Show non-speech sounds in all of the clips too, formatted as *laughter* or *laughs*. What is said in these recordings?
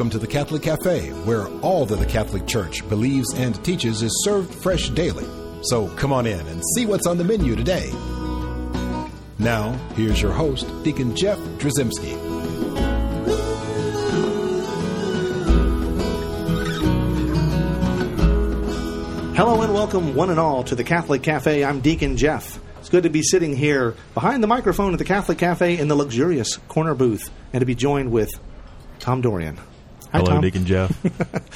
Welcome to the Catholic Cafe, where all that the Catholic Church believes and teaches is served fresh daily. So come on in and see what's on the menu today. Now, here's your host, Deacon Jeff Drzymski. Hello and welcome, one and all, to the Catholic Cafe. I'm Deacon Jeff. It's good to be sitting here behind the microphone at the Catholic Cafe in the luxurious corner booth and to be joined with Tom Dorian. Hi, Hello, Tom. Deacon Jeff.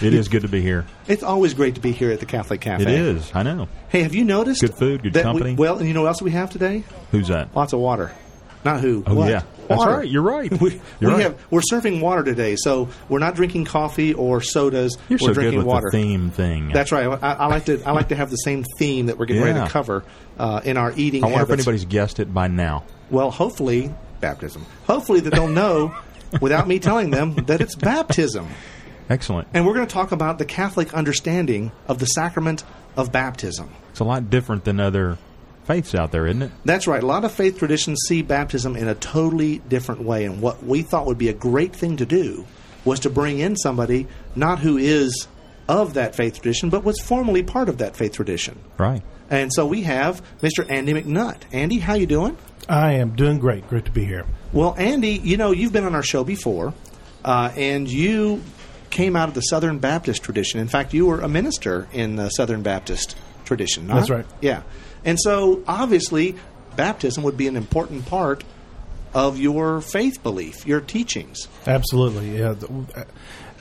it is good to be here. *laughs* It's always great to be here at the Catholic Cafe. It is. I know. Hey, have you noticed? Good food, good that we- company. well, and you know what else we have today? Who's that? Lots of water. Not who. Oh what? yeah, that's Water. right. You're right. *laughs* We, You're we right. have we're serving water today, so we're not drinking coffee or sodas. You're we're so drinking good with water. the theme thing. That's right. I, I like to I like to have the same theme that we're getting ready to cover uh, in our eating I wonder if anybody's guessed it by now. Well, hopefully baptism. Hopefully that they'll know *laughs* without me telling them that it's baptism. Excellent. And we're going to talk about the Catholic understanding of the sacrament of baptism. It's a lot different than other faiths out there, isn't it? That's right. A lot of faith traditions see baptism in a totally different way. And what we thought would be a great thing to do was to bring in somebody not who is of that faith tradition, but was formerly part of that faith tradition. Right. And so we have Mr. Andy McNutt. Andy, how you doing? I am doing great. Great to be here. Well, Andy, you know you've been on our show before, uh, and you came out of the Southern Baptist tradition. In fact, you were a minister in the Southern Baptist tradition. not? That's right. Yeah, and so obviously, baptism would be an important part of your faith belief, your teachings. Absolutely. Yeah. The,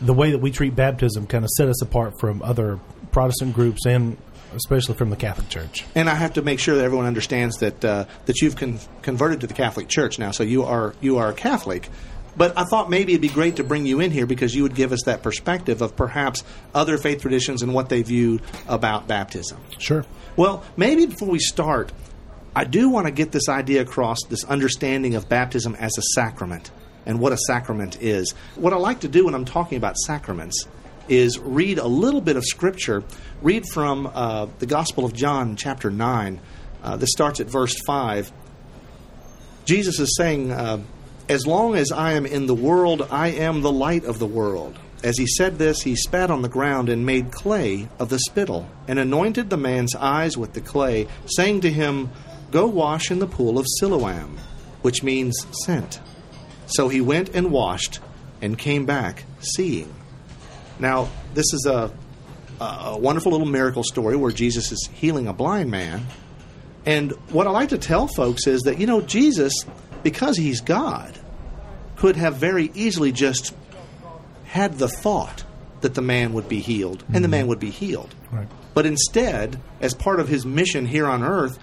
the way that we treat baptism kind of set us apart from other Protestant groups and especially from the Catholic Church. And I have to make sure that everyone understands that uh, that you've con- converted to the Catholic Church now, so you are you are a Catholic. But I thought maybe it'd be great to bring you in here because you would give us that perspective of perhaps other faith traditions and what they viewed about baptism. Sure. Well, maybe before we start, I do want to get this idea across this understanding of baptism as a sacrament and what a sacrament is. What I like to do when I'm talking about sacraments is read a little bit of scripture. Read from uh, the Gospel of John, chapter 9. Uh, this starts at verse 5. Jesus is saying, uh, As long as I am in the world, I am the light of the world. As he said this, he spat on the ground and made clay of the spittle, and anointed the man's eyes with the clay, saying to him, Go wash in the pool of Siloam, which means sent. So he went and washed, and came back seeing. Now, this is a, a wonderful little miracle story where Jesus is healing a blind man. And what I like to tell folks is that, you know, Jesus, because he's God, could have very easily just had the thought that the man would be healed, and the mm-hmm. man would be healed. Right. But instead, as part of his mission here on earth,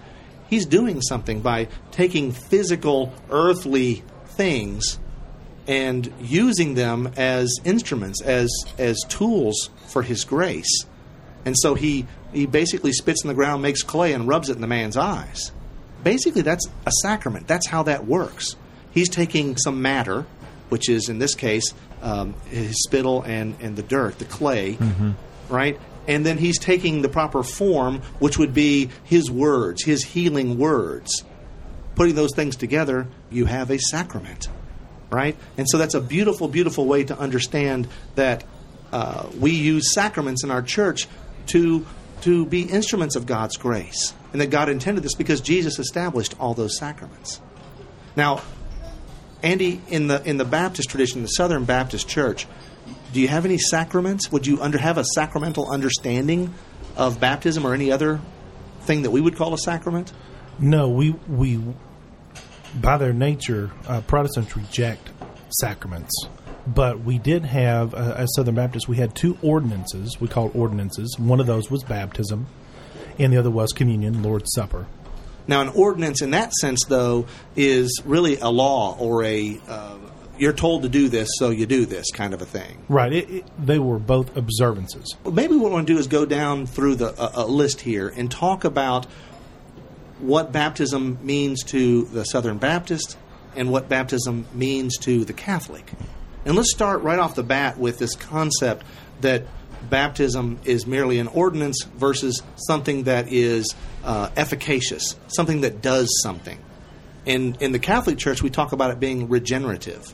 he's doing something by taking physical, earthly things and using them as instruments, as as tools for his grace. And so he he basically spits in the ground, makes clay, and rubs it in the man's eyes. Basically, that's a sacrament. That's how that works. He's taking some matter, which is in this case um, his spittle and and the dirt, the clay, right? And then he's taking the proper form, which would be his words, his healing words. Putting those things together, you have a sacrament right? And so that's a beautiful, beautiful way to understand that uh, we use sacraments in our church to to be instruments of God's grace, and that God intended this because Jesus established all those sacraments. Now, Andy, in the in the Baptist tradition, the Southern Baptist Church, do you have any sacraments? Would you under have a sacramental understanding of baptism or any other thing that we would call a sacrament? No, we we by their nature, uh, Protestants reject sacraments. But we did have, uh, as Southern Baptists, we had two ordinances. We called ordinances. One of those was baptism, and the other was communion, Lord's Supper. Now, an ordinance in that sense, though, is really a law or a uh, you're told to do this, so you do this kind of a thing. Right. It, it, they were both observances. Maybe what we want to do is go down through the a, a list here and talk about what baptism means to the Southern Baptist and what baptism means to the Catholic. And let's start right off the bat with this concept that baptism is merely an ordinance versus something that is uh, efficacious, something that does something. In, in the Catholic Church, we talk about it being regenerative.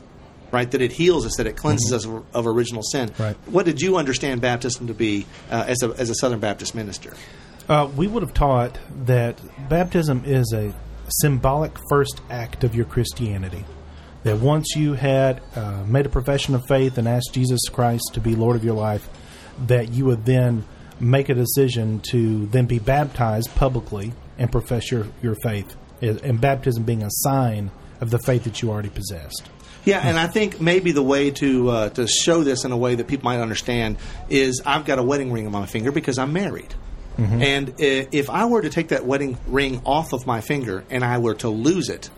right? That it heals us, that it cleanses us of, of original sin. Mm-hmm. Right. What did you understand baptism to be uh, as, a, as a Southern Baptist minister? Uh, we would have taught that baptism is a symbolic first act of your Christianity. That once you had uh, made a profession of faith and asked Jesus Christ to be Lord of your life, that you would then make a decision to then be baptized publicly and profess your, your faith. And baptism being a sign of the faith that you already possessed. Yeah, and I think maybe the way to uh, to show this in a way that people might understand is I've got a wedding ring on my finger because I'm married. Mm-hmm. And if I were to take that wedding ring off of my finger and I were to lose it,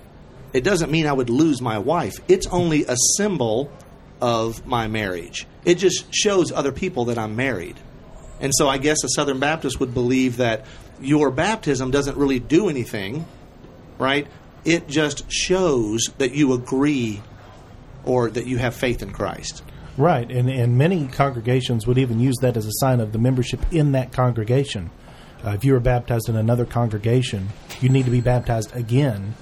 it doesn't mean I would lose my wife. It's only a symbol of my marriage. It just shows other people that I'm married. And so I guess a Southern Baptist would believe that your baptism doesn't really do anything, right? It just shows that you agree or that you have faith in Christ. Right, and, and many congregations would even use that as a sign of the membership in that congregation. Uh, if you were baptized in another congregation, you need to be baptized again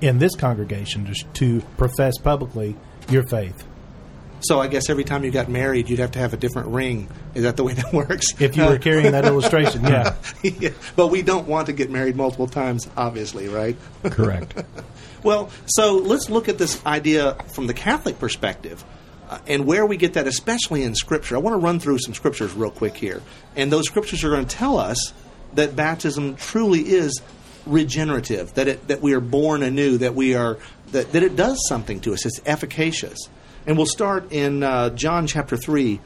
in this congregation just to profess publicly your faith. So I guess every time you got married, you'd have to have a different ring. Is that the way that *laughs* works? If you were carrying that illustration, yeah. *laughs* Yeah, But we don't want to get married multiple times, obviously, right? Correct. *laughs* Well, so let's look at this idea from the Catholic perspective and where we get that, especially in Scripture. I want to run through some scriptures real quick here. And those scriptures are going to tell us that baptism truly is regenerative, that, it, that we are born anew, that, we are, that, that it does something to us, it's efficacious. And we'll start in uh, John chapter 3.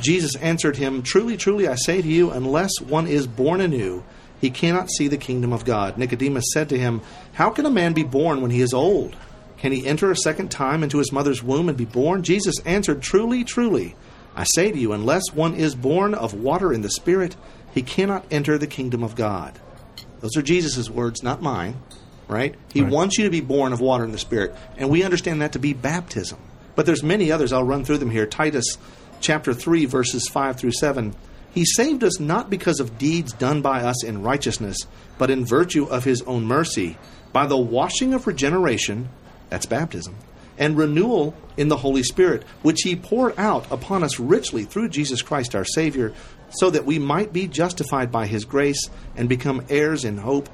Jesus answered him, Truly, truly, I say to you, unless one is born anew, he cannot see the kingdom of God. Nicodemus said to him, How can a man be born when he is old? Can he enter a second time into his mother's womb and be born? Jesus answered, Truly, truly, I say to you, unless one is born of water and the Spirit, he cannot enter the kingdom of God. Those are Jesus' words, not mine, right? He Right. wants you to be born of water and the Spirit. And we understand that to be baptism. But there's many others. I'll run through them here. Titus chapter 3, verses 5 through 7. He saved us not because of deeds done by us in righteousness, but in virtue of his own mercy, by the washing of regeneration, that's baptism, and renewal in the Holy Spirit, which he poured out upon us richly through Jesus Christ our Savior, so that we might be justified by his grace and become heirs in hope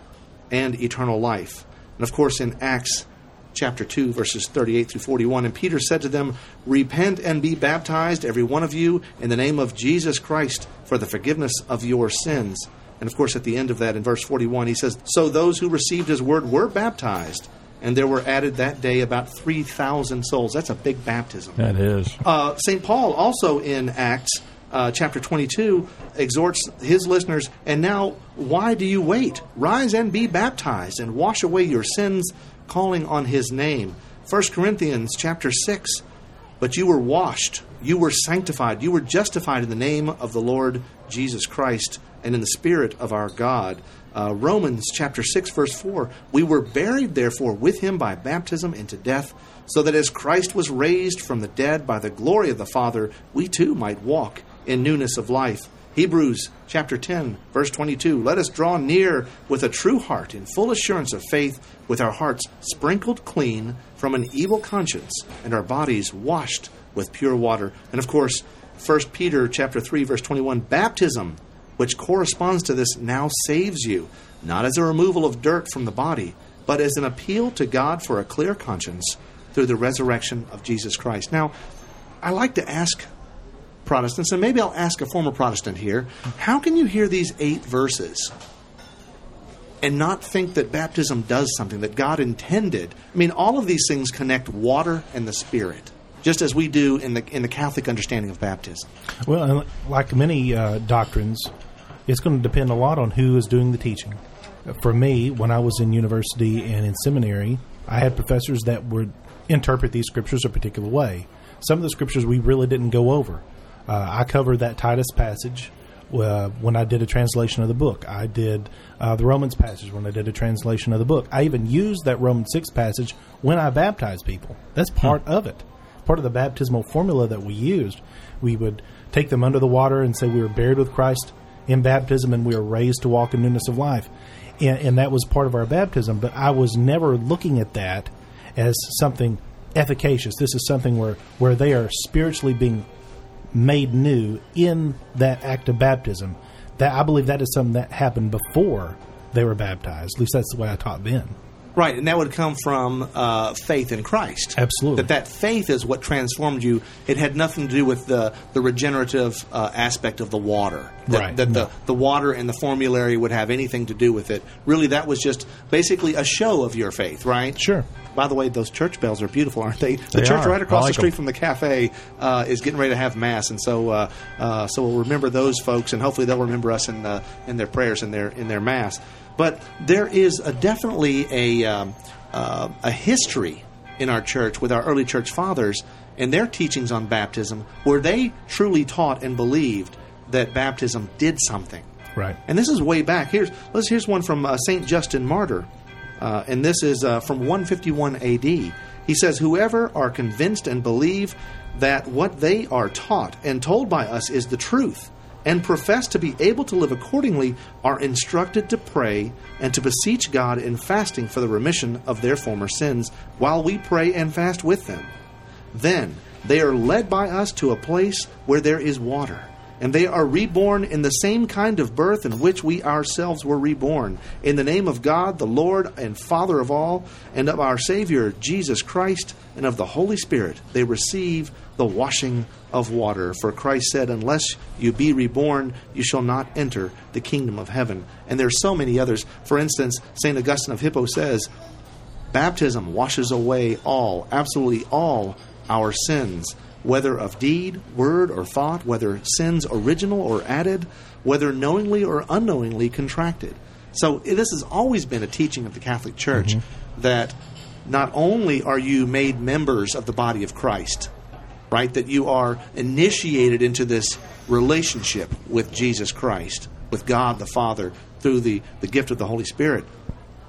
and eternal life. And of course, in Acts chapter 2, verses 38 through 41, and Peter said to them, Repent and be baptized, every one of you, in the name of Jesus Christ, for the forgiveness of your sins. And of course, at the end of that, in verse 41, he says, So those who received his word were baptized, and there were added that day about 3,000 souls. That's a big baptism. That is. Uh, St. Paul also in Acts uh, chapter 22 exhorts his listeners, and now why do you wait? Rise and be baptized and wash away your sins, calling on his name. 1 Corinthians chapter 6 But you were washed, you were sanctified, you were justified in the name of the Lord Jesus Christ and in the Spirit of our God. Uh, Romans chapter 6, verse 4 We were buried, therefore, with him by baptism into death, so that as Christ was raised from the dead by the glory of the Father, we too might walk in newness of life. Hebrews chapter 10, verse 22 Let us draw near with a true heart in full assurance of faith, with our hearts sprinkled clean from an evil conscience and our bodies washed with pure water. And of course, 1 Peter chapter 3 verse 21 baptism which corresponds to this now saves you not as a removal of dirt from the body but as an appeal to God for a clear conscience through the resurrection of Jesus Christ. Now, I like to ask Protestants, and maybe I'll ask a former Protestant here, how can you hear these eight verses and not think that baptism does something, that God intended? I mean, all of these things connect water and the Spirit, just as we do in the, in the Catholic understanding of baptism. Well, like many uh, doctrines, it's going to depend a lot on who is doing the teaching. For me, when I was in university and in seminary, I had professors that would interpret these scriptures a particular way. Some of the scriptures we really didn't go over. Uh, I covered that Titus passage uh, when I did a translation of the book. I did uh, the Romans passage when I did a translation of the book. I even used that Romans 6 passage when I baptized people. That's part of it. Part of the baptismal formula that we used. We would take them under the water and say we were buried with Christ in baptism and we were raised to walk in newness of life. And, and that was part of our baptism. But I was never looking at that as something efficacious. This is something where where they are spiritually being made new in that act of baptism. That I believe that is something that happened before they were baptized. At least that's the way I taught then. Right, and that would come from uh, faith in Christ. Absolutely. That that faith is what transformed you. It had nothing to do with the the regenerative uh, aspect of the water. That, Right, That no. the the water and the formulary would have anything to do with it. Really, that was just basically a show of your faith, right? Sure. By the way, those church bells are beautiful, aren't they? The They church are. right across like the street 'em. from the cafe uh, is getting ready to have mass, and so uh, uh, so we'll remember those folks, and hopefully they'll remember us in in their prayers in their in their mass. But there is a, definitely a um, uh, a history in our church with our early church fathers and their teachings on baptism, where they truly taught and believed that baptism did something. Right. And this is way back. Here's let's here's one from uh, Saint Justin Martyr, uh, and this is uh, from 151 A.D. He says, "Whoever are convinced and believe that what they are taught and told by us is the truth." And profess to be able to live accordingly, are instructed to pray and to beseech God in fasting for the remission of their former sins, while we pray and fast with them. Then they are led by us to a place where there is water, and they are reborn in the same kind of birth in which we ourselves were reborn, in the name of God, the Lord and Father of all, and of our Savior, Jesus Christ, and of the Holy Spirit. They receive the washing of water. For Christ said, Unless you be reborn, you shall not enter the kingdom of heaven. And there are so many others. For instance, St. Augustine of Hippo says, Baptism washes away all, absolutely all, our sins, whether of deed, word, or thought, whether sins original or added, whether knowingly or unknowingly contracted. So this has always been a teaching of the Catholic Church mm-hmm. that not only are you made members of the body of Christ, right, that you are initiated into this relationship with Jesus Christ, with God the Father, through the, the gift of the Holy Spirit,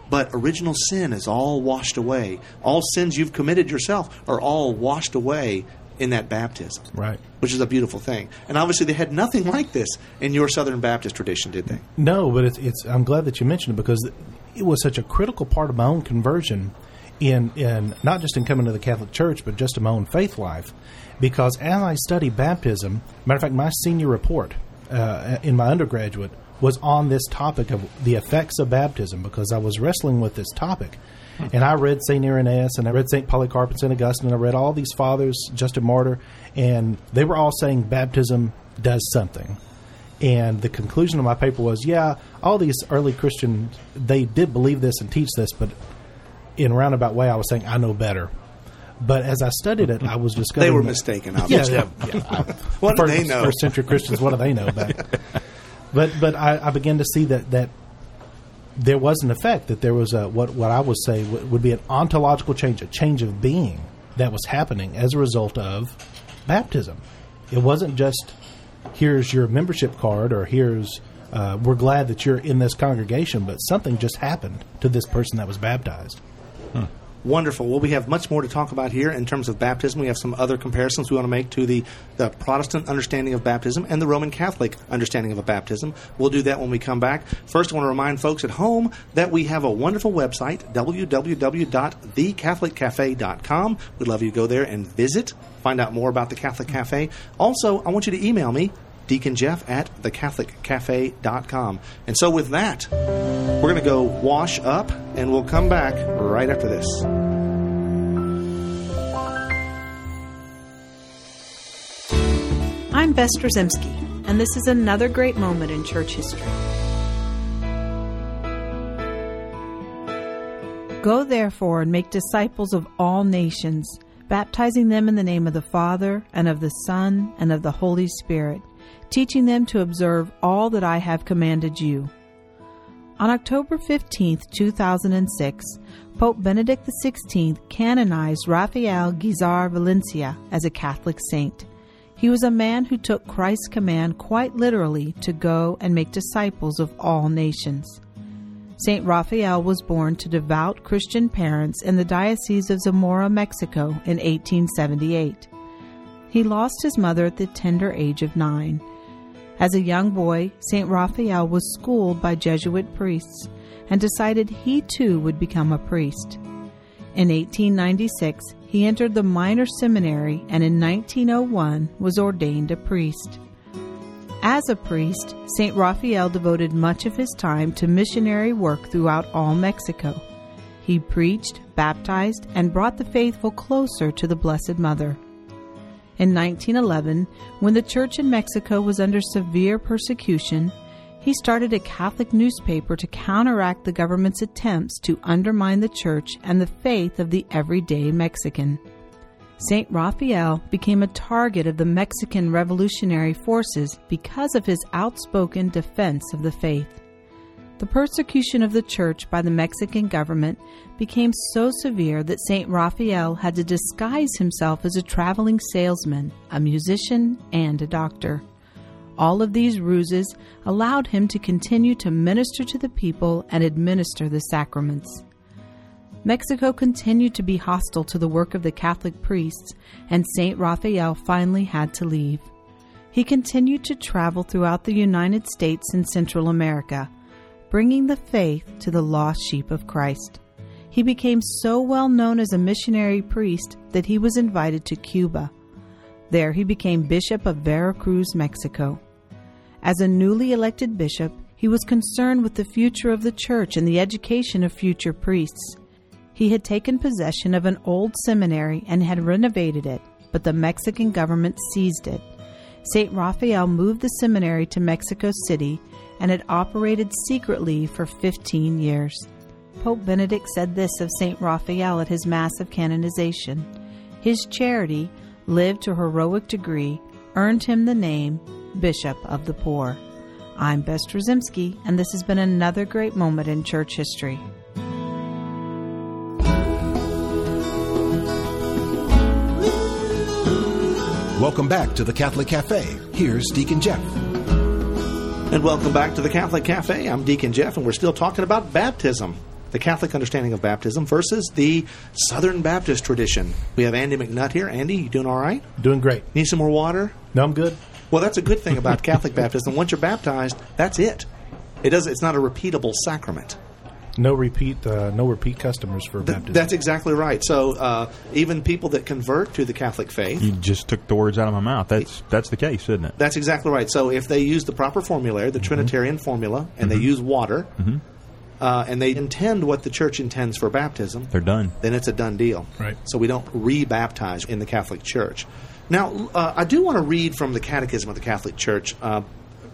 but original sin is all washed away. All sins you've committed yourself are all washed away in that baptism. Right. Which is a beautiful thing. And obviously, they had nothing like this in your Southern Baptist tradition, did they? No, but it's, it's. I'm glad that you mentioned it because it was such a critical part of my own conversion, in in not just in coming to the Catholic Church, but just in my own faith life. Because as I studied baptism, matter of fact, my senior report uh, in my undergraduate was on this topic of the effects of baptism because I was wrestling with this topic. And I read St. Irenaeus and I read St. Polycarp and St. Augustine and I read all these fathers, Justin Martyr, and they were all saying baptism does something. And the conclusion of my paper was, yeah, all these early Christians they did believe this and teach this, but in a roundabout way, I was saying I know better. But as I studied it, I was discovering They were that- mistaken, Yeah, obviously. yeah, yeah. I- *laughs* What do first, they know? First century Christians, what do they know about? it? But but I, I began to see that that there was an effect that there was a what what I would say would be an ontological change, a change of being that was happening as a result of baptism. It wasn't just here's your membership card or here's uh, we're glad that you're in this congregation, but something just happened to this person that was baptized. Hmm. Wonderful. Well, we have much more to talk about here in terms of baptism. We have some other comparisons we want to make to the, the Protestant understanding of baptism and the Roman Catholic understanding of a baptism. We'll do that when we come back. First, I want to remind folks at home that we have a wonderful website, www.thecatholiccafe.com. We'd love you to go there and visit, find out more about the Catholic Cafe. Also, I want you to email me, Deacon Jeff at thecatholiccafe.com. And so, with that, we're going to go wash up, and we'll come back right after this. I'm Bess Drzymski, and this is another great moment in church history. Go therefore and make disciples of all nations, baptizing them in the name of the Father, and of the Son, and of the Holy Spirit, teaching them to observe all that I have commanded you. On October 15, 2006, Pope Benedict XVI canonized Raphael Guizar Valencia as a Catholic saint. He was a man who took Christ's command quite literally to go and make disciples of all nations. St. Raphael was born to devout Christian parents in the Diocese of Zamora, Mexico in 1878. He lost his mother at the tender age of nine. As a young boy, St. Raphael was schooled by Jesuit priests and decided he too would become a priest. In 1896, he entered the minor seminary and in 1901 was ordained a priest. As a priest, St. Raphael devoted much of his time to missionary work throughout all Mexico. He preached, baptized, and brought the faithful closer to the Blessed Mother. In 1911, when the church in Mexico was under severe persecution, he started a Catholic newspaper to counteract the government's attempts to undermine the church and the faith of the everyday Mexican. St. Raphael became a target of the Mexican revolutionary forces because of his outspoken defense of the faith. The persecution of the church by the Mexican government became so severe that St. Raphael had to disguise himself as a traveling salesman, a musician, and a doctor. All of these ruses allowed him to continue to minister to the people and administer the sacraments. Mexico continued to be hostile to the work of the Catholic priests, and St. Raphael finally had to leave. He continued to travel throughout the United States and Central America, bringing the faith to the lost sheep of Christ. He became so well known as a missionary priest that he was invited to Cuba. There he became Bishop of Veracruz, Mexico. As a newly elected bishop, he was concerned with the future of the church and the education of future priests. He had taken possession of an old seminary and had renovated it, but the Mexican government seized it. St. Raphael moved the seminary to Mexico City and had operated secretly for 15 years. Pope Benedict said this of St. Raphael at his Mass of canonization His charity, lived to heroic degree, earned him the name Bishop of the Poor. I'm Bess Drzymski, and this has been another great moment in church history. Welcome back to the Catholic Cafe. Here's Deacon Jeff. And welcome back to the Catholic Cafe. I'm Deacon Jeff, and we're still talking about baptism, the Catholic understanding of baptism versus the Southern Baptist tradition. We have Andy McNutt here. Andy, you doing all right? Doing great. Need some more water? No, I'm good. Well, that's a good thing about *laughs* Catholic baptism. Once you're baptized, that's it. It does. It's not a repeatable sacrament. No repeat. Uh, no repeat customers for Th- baptism. that's exactly right. So uh, even people that convert to the Catholic faith, You just took the words out of my mouth. That's that's the case, isn't it? that's exactly right. So if they use the proper formulary, the Trinitarian formula, and they use water, uh, and they intend what the Church intends for baptism, They're done. then it's a done deal. Right. So we don't rebaptize in the Catholic Church. Now, uh, I do want to read from the Catechism of the Catholic Church. Uh,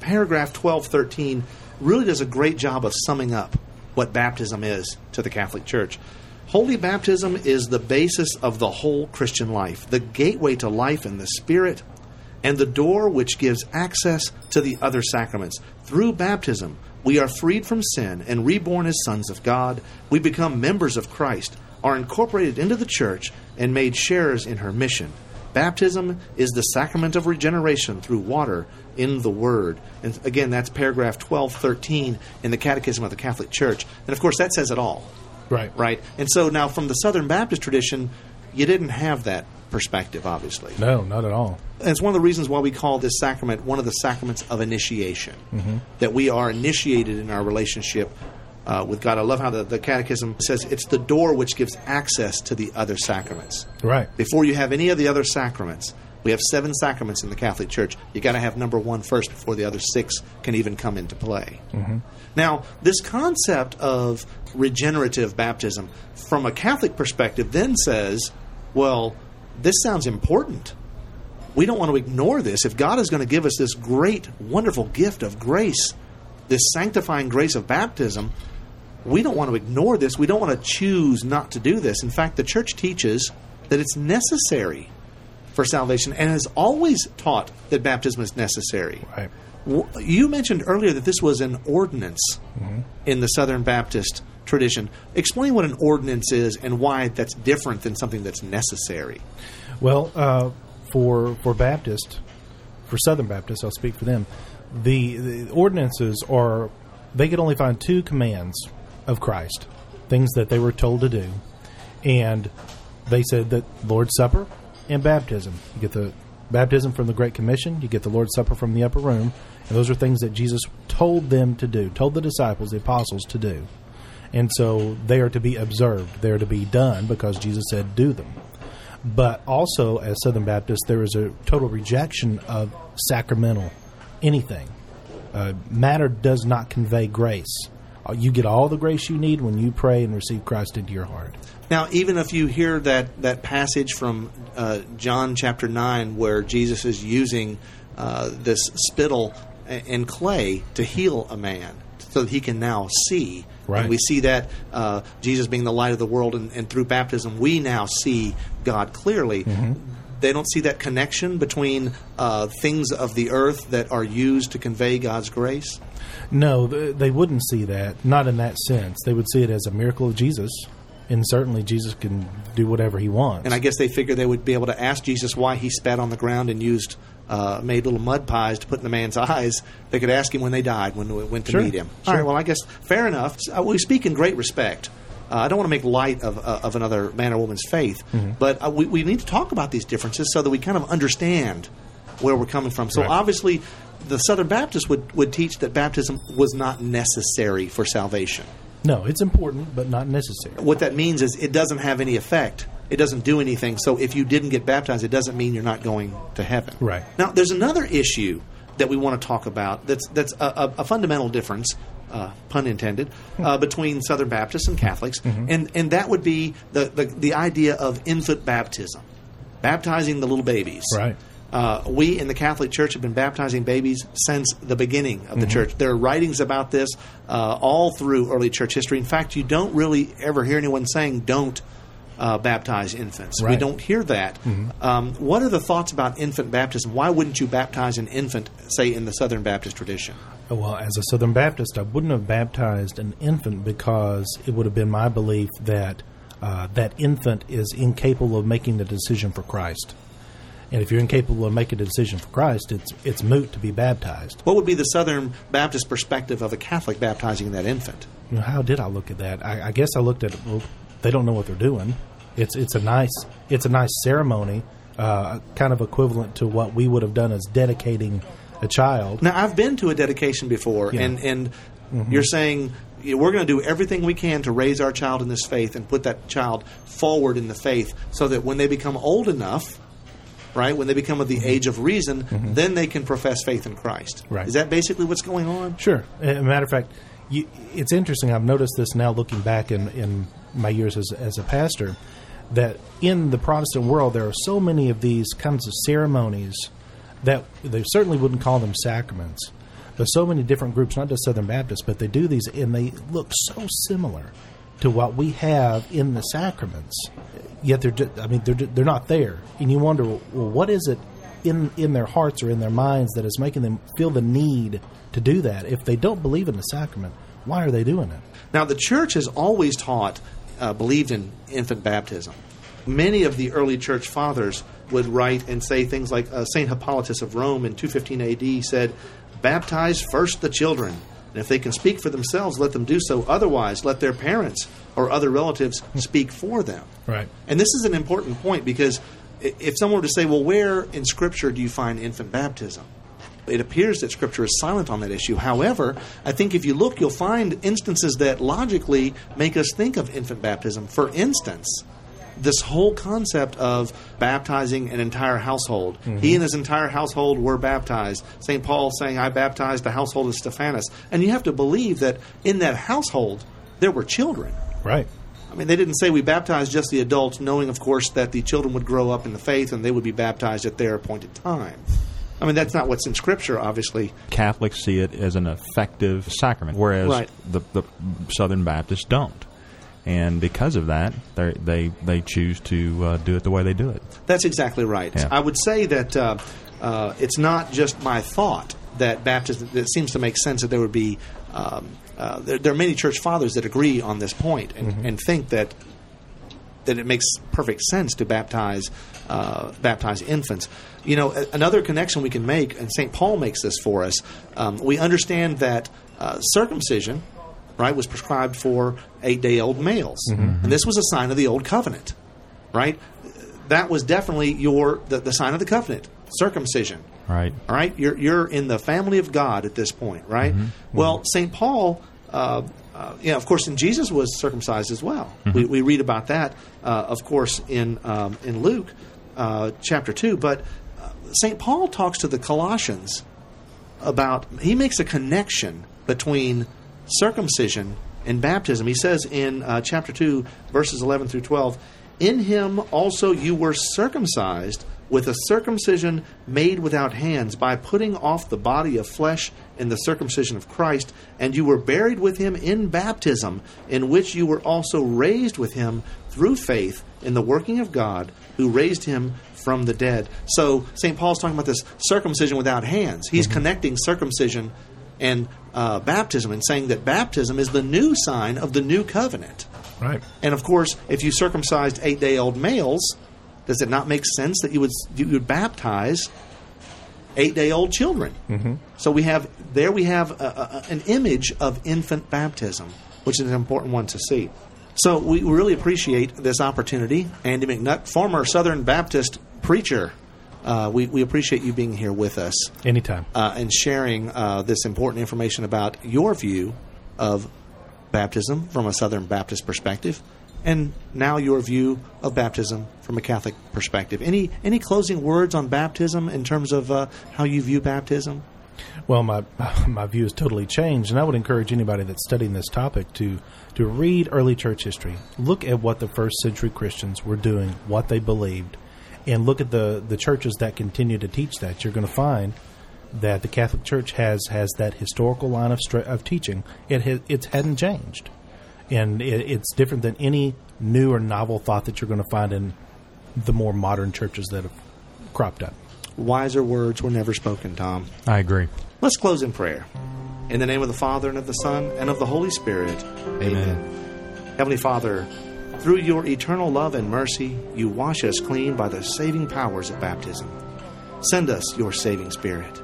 paragraph 1213 really does a great job of summing up what baptism is to the Catholic Church. Holy baptism is the basis of the whole Christian life, the gateway to life in the Spirit, and the door which gives access to the other sacraments. Through baptism, we are freed from sin and reborn as sons of God. We become members of Christ, are incorporated into the church, and made sharers in her mission. Baptism is the sacrament of regeneration through water in the Word. And again, that's paragraph 1213 in the Catechism of the Catholic Church. And of course, that says it all right. right? And so now, from the Southern Baptist tradition, you didn't have that perspective, obviously. No, not at all. And it's one of the reasons why we call this sacrament one of the sacraments of initiation. Mm-hmm. That we are initiated in our relationship uh, with God. I love how the, the Catechism says it's the door which gives access to the other sacraments. Right. Before you have any of the other sacraments, we have seven sacraments in the Catholic Church. You got to have number one first before the other six can even come into play. Now, this concept of regenerative baptism, from a Catholic perspective, then says, well, this sounds important. We don't want to ignore this. If God is going to give us this great, wonderful gift of grace, this sanctifying grace of baptism, we don't want to ignore this. We don't want to choose not to do this. In fact, the church teaches that it's necessary for salvation and has always taught that baptism is necessary. Right. You mentioned earlier that this was an ordinance in the Southern Baptist tradition. Explain what an ordinance is and why that's different than something that's necessary. Well, uh, for for Baptist, for Southern Baptists, I'll speak for them. The, the ordinances are they could only find two commands of Christ, things that they were told to do, and they said that Lord's Supper and baptism. You get the baptism from the Great Commission, you get the Lord's Supper from the upper room, and those are things that Jesus told them to do, told the disciples, the apostles to do. And so they are to be observed. They are to be done because Jesus said, do them. But also, as Southern Baptists, there is a total rejection of sacramental anything. Uh, matter does not convey grace. You get all the grace you need when you pray and receive Christ into your heart. Now, even if you hear that, that passage from uh, John chapter 9 where Jesus is using uh, this spittle and clay to heal a man so that he can now see. Right. And we see that uh, Jesus being the light of the world, and, and, through baptism, we now see God clearly. Mm-hmm. They don't see that connection between uh, things of the earth that are used to convey God's grace. No, they wouldn't see that. Not in that sense. They would see it as a miracle of Jesus and certainly Jesus can do whatever he wants. And I guess they figured they would be able to ask Jesus why he spat on the ground and used uh, made little mud pies to put in the man's *laughs* eyes. They could ask him when they died, when we went to sure. meet him. Sure. All right, well, I guess fair enough. Uh, we speak in great respect. Uh, I don't want to make light of, uh, of another man or woman's faith, mm-hmm. but uh, we, we need to talk about these differences so that we kind of understand where we're coming from. So right. obviously, the Southern Baptists would, would teach that baptism was not necessary for salvation. No, it's important, but not necessary. What that means is it doesn't have any effect. It doesn't do anything. So if you didn't get baptized, it doesn't mean you're not going to heaven. Right. Now, there's another issue that we want to talk about that's, that's a, a, fundamental difference, uh, pun intended, uh, between Southern Baptists and Catholics, mm-hmm. and, and that would be the, the, the idea of infant baptism, baptizing the little babies. Right. Uh, we in the Catholic Church have been baptizing babies since the beginning of the mm-hmm. church. There are writings about this uh, all through early church history. In fact, you don't really ever hear anyone saying don't uh, baptize infants. Right. We don't hear that. Mm-hmm. Um, what are the thoughts about infant baptism? Why wouldn't you baptize an infant, say, in the Southern Baptist tradition? Well, as a Southern Baptist, I wouldn't have baptized an infant because it would have been my belief that uh, that infant is incapable of making the decision for Christ. And if you're incapable of making a decision for Christ, it's it's moot to be baptized. What would be the Southern Baptist perspective of a Catholic baptizing that infant? You know, how did I look at that? I, I guess I looked at it. Well, they don't know what they're doing. It's it's a nice it's a nice ceremony, uh, kind of equivalent to what we would have done as dedicating a child. Now, I've been to a dedication before, Yeah. and and Mm-hmm. you're saying we're going to do everything we can to raise our child in this faith and put that child forward in the faith, so that when they become old enough, right, when they become of the age of reason, then they can profess faith in Christ. Mm-hmm. Right. Is that basically what's going on? Sure. As a matter of fact, you, it's interesting. I've noticed this now looking back in, in my years as, as a pastor that in the Protestant world there are so many of these kinds of ceremonies that they certainly wouldn't call them sacraments. But so many different groups, not just Southern Baptists, but they do these and they look so similar to what we have in the sacraments. Yet they're, I mean, they're they're not there, and you wonder, well, what is it in in their hearts or in their minds that is making them feel the need to do that? If they don't believe in the sacrament, why are they doing it? Now, the church has always taught, uh, believed in infant baptism. Many of the early church fathers would write and say things like uh, St. Hippolytus of Rome in 215 AD said, Baptize first the children, and if they can speak for themselves, let them do so. Otherwise, let their parents or other relatives speak for them. Right. And this is an important point because if someone were to say, well, where in Scripture do you find infant baptism? It appears that Scripture is silent on that issue. However, I think if you look, you'll find instances that logically make us think of infant baptism. For instance, this whole concept of baptizing an entire household. He mm-hmm. and his entire household were baptized. St. Paul saying, I baptized the household of Stephanas. And you have to believe that in that household, there were children. Right. I mean, they didn't say we baptized just the adults, knowing, of course, that the children would grow up in the faith and they would be baptized at their appointed time. I mean, that's not what's in Scripture, obviously. Catholics see it as an effective sacrament, whereas Right. the, the Southern Baptists don't. And because of that, they they choose to uh, do it the way they do it. That's exactly right. Yeah. I would say that uh, uh, it's not just my thought that baptism. It seems to make sense that there would be. Um, uh, there, there are many church fathers that agree on this point and, and think that that it makes perfect sense to baptize uh, baptize infants. You know, a- another connection we can make, and St. Paul makes this for us. Um, we understand that uh, circumcision, right, was prescribed for eight day old males, and this was a sign of the old covenant, right? That was definitely your the, the sign of the covenant, circumcision. Right. All right, you're you're in the family of God at this point, right? Mm-hmm. Well, St. Paul uh, uh, yeah, of course, and Jesus was circumcised as well. We, we read about that, uh, of course, in um, in Luke uh, chapter two. But uh, Saint Paul talks to the Colossians about he makes a connection between circumcision and baptism. He says in uh, chapter 2, verses 11 through 12, In him also you were circumcised with a circumcision made without hands, by putting off the body of flesh in the circumcision of Christ, and you were buried with him in baptism, in which you were also raised with him through faith in the working of God, who raised him from the dead. So St. Paul's talking about this circumcision without hands. He's connecting circumcision and uh, baptism and saying that baptism is the new sign of the new covenant. Right. And of course, if you circumcised eight day old males, does it not make sense that you would you would baptize eight day old children? Mm-hmm. So we have there we have a, a, an image of infant baptism, which is an important one to see. So we really appreciate this opportunity, Andy McNutt, former Southern Baptist preacher. Uh, we, we appreciate you being here with us Anytime. uh, and sharing uh, this important information about your view of baptism from a Southern Baptist perspective, and now your view of baptism from a Catholic perspective. Any any closing words on baptism in terms of uh, how you view baptism? Well, my *laughs* my view has totally changed, and I would encourage anybody that's studying this topic to to read early church history. Look at what the first century Christians were doing, what they believed, and look at the the churches that continue to teach that. You're going to find that the Catholic Church has has that historical line of stra- of teaching. It has, it hadn't changed, and it, it's different than any new or novel thought that you're going to find in the more modern churches that have cropped up. Wiser words were never spoken, Tom. I agree. Let's close in prayer. In the name of the Father, and of the Son, and of the Holy Spirit. Amen. Heavenly Father, through your eternal love and mercy, you wash us clean by the saving powers of baptism. Send us your saving Spirit.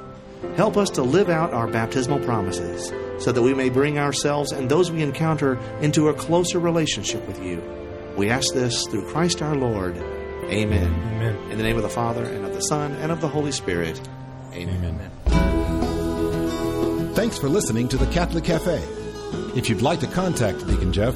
Help us to live out our baptismal promises so that we may bring ourselves and those we encounter into a closer relationship with you. We ask this through Christ our Lord. Amen. Amen. In the name of the Father, and of the Son, and of the Holy Spirit. Amen. Amen. Thanks for listening to the Catholic Cafe. If you'd like to contact Deacon Jeff,